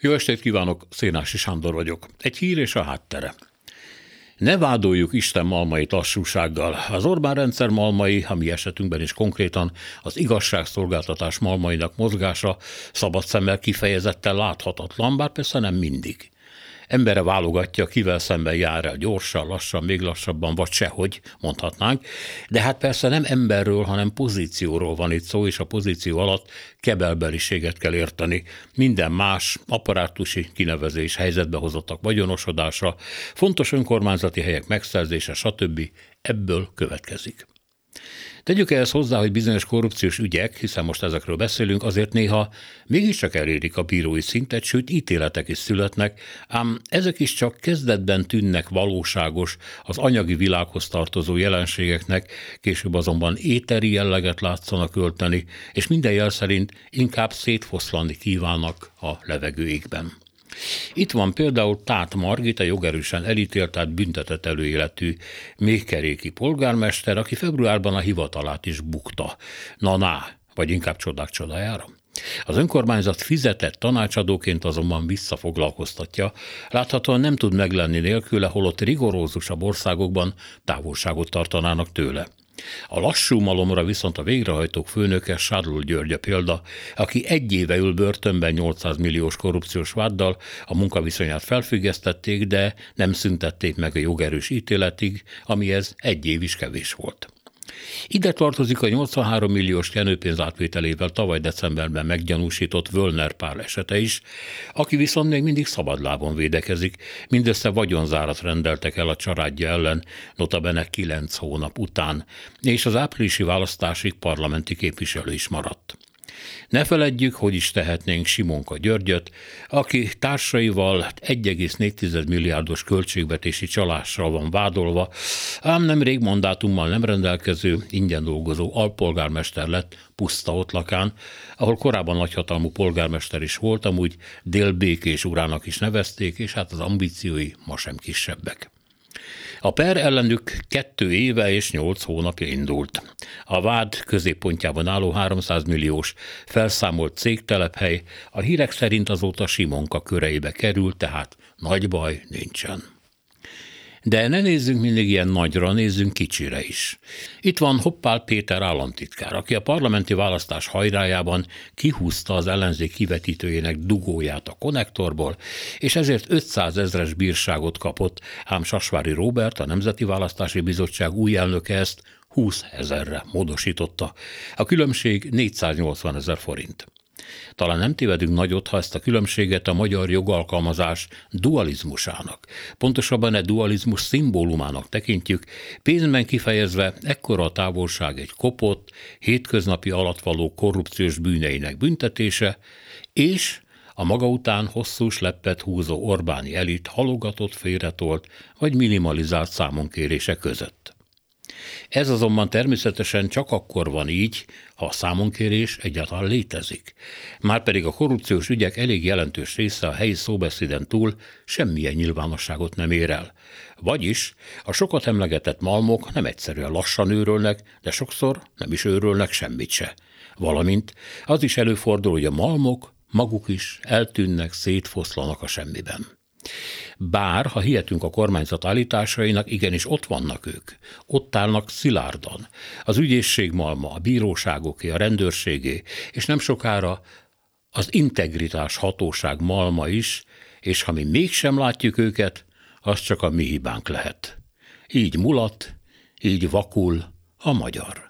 Jó estét kívánok, Szénási Sándor vagyok. Egy hír és a háttere. Ne vádoljuk Isten malmait lassúsággal. Az Orbán rendszer malmai, a mi esetünkben is konkrétan az igazságszolgáltatás malmainak mozgása szabad szemmel kifejezetten láthatatlan, bár persze nem mindig embere válogatja, kivel szemben jár el gyorsan, lassan, még lassabban, vagy sehogy, mondhatnánk. De hát persze nem emberről, hanem pozícióról van itt szó, és a pozíció alatt kebelbeliséget kell érteni. Minden más, apparátusi kinevezés, helyzetbe hozottak vagyonosodása, fontos önkormányzati helyek megszerzése, stb. ebből következik. Tegyük ehhez hozzá, hogy bizonyos korrupciós ügyek, hiszen most ezekről beszélünk, azért néha mégiscsak elérik a bírói szintet, sőt ítéletek is születnek, ám ezek is csak kezdetben tűnnek valóságos, az anyagi világhoz tartozó jelenségeknek, később azonban éteri jelleget látszanak ölteni, és minden jel szerint inkább szétfoszlani kívánnak a levegőikben. Itt van például Tát Margit, a jogerősen elítélt, tehát büntetett előéletű méhkeréki polgármester, aki februárban a hivatalát is bukta. Na, na, vagy inkább csodák csodájára. Az önkormányzat fizetett tanácsadóként azonban visszafoglalkoztatja, láthatóan nem tud meglenni nélküle, holott rigorózusabb országokban távolságot tartanának tőle. A lassú malomra viszont a végrehajtók főnöke Sádlul György példa, aki egy éve ül börtönben 800 milliós korrupciós váddal, a munkaviszonyát felfüggesztették, de nem szüntették meg a jogerős ítéletig, amihez egy év is kevés volt. Ide tartozik a 83 milliós kenőpénz átvételével tavaly decemberben meggyanúsított Völner pár esete is, aki viszont még mindig szabadlábon védekezik, mindössze vagyonzárat rendeltek el a családja ellen, notabene 9 hónap után, és az áprilisi választásig parlamenti képviselő is maradt. Ne feledjük, hogy is tehetnénk Simonka Györgyöt, aki társaival 1,4 milliárdos költségvetési csalással van vádolva, ám nem rég mandátummal nem rendelkező, ingyen dolgozó alpolgármester lett puszta ott lakán, ahol korábban nagyhatalmú polgármester is volt, amúgy délbékés urának is nevezték, és hát az ambíciói ma sem kisebbek. A per ellenük kettő éve és nyolc hónapja indult. A vád középpontjában álló 300 milliós felszámolt cégtelephely a hírek szerint azóta Simonka köreibe került, tehát nagy baj nincsen. De ne nézzünk mindig ilyen nagyra, nézzünk kicsire is. Itt van Hoppál Péter államtitkár, aki a parlamenti választás hajrájában kihúzta az ellenzék kivetítőjének dugóját a konnektorból, és ezért 500 ezres bírságot kapott, ám Sasvári Robert, a Nemzeti Választási Bizottság új elnöke ezt 20 ezerre módosította. A különbség 480 ezer forint. Talán nem tévedünk nagyot, ha ezt a különbséget a magyar jogalkalmazás dualizmusának, pontosabban a dualizmus szimbólumának tekintjük, pénzben kifejezve ekkora a távolság egy kopott, hétköznapi alatt való korrupciós bűneinek büntetése, és a maga után hosszú sleppet húzó Orbáni elit halogatott, félretolt vagy minimalizált számonkérése között. Ez azonban természetesen csak akkor van így, ha a számonkérés egyáltalán létezik. Márpedig a korrupciós ügyek elég jelentős része a helyi szóbeszéden túl semmilyen nyilvánosságot nem ér el. Vagyis a sokat emlegetett malmok nem egyszerűen lassan őrölnek, de sokszor nem is őrölnek semmit se. Valamint az is előfordul, hogy a malmok maguk is eltűnnek, szétfoszlanak a semmiben. Bár, ha hihetünk a kormányzat állításainak, igenis ott vannak ők. Ott állnak szilárdan. Az ügyészség malma, a bíróságoké, a rendőrségé, és nem sokára az integritás hatóság malma is, és ha mi mégsem látjuk őket, az csak a mi hibánk lehet. Így mulat, így vakul a magyar.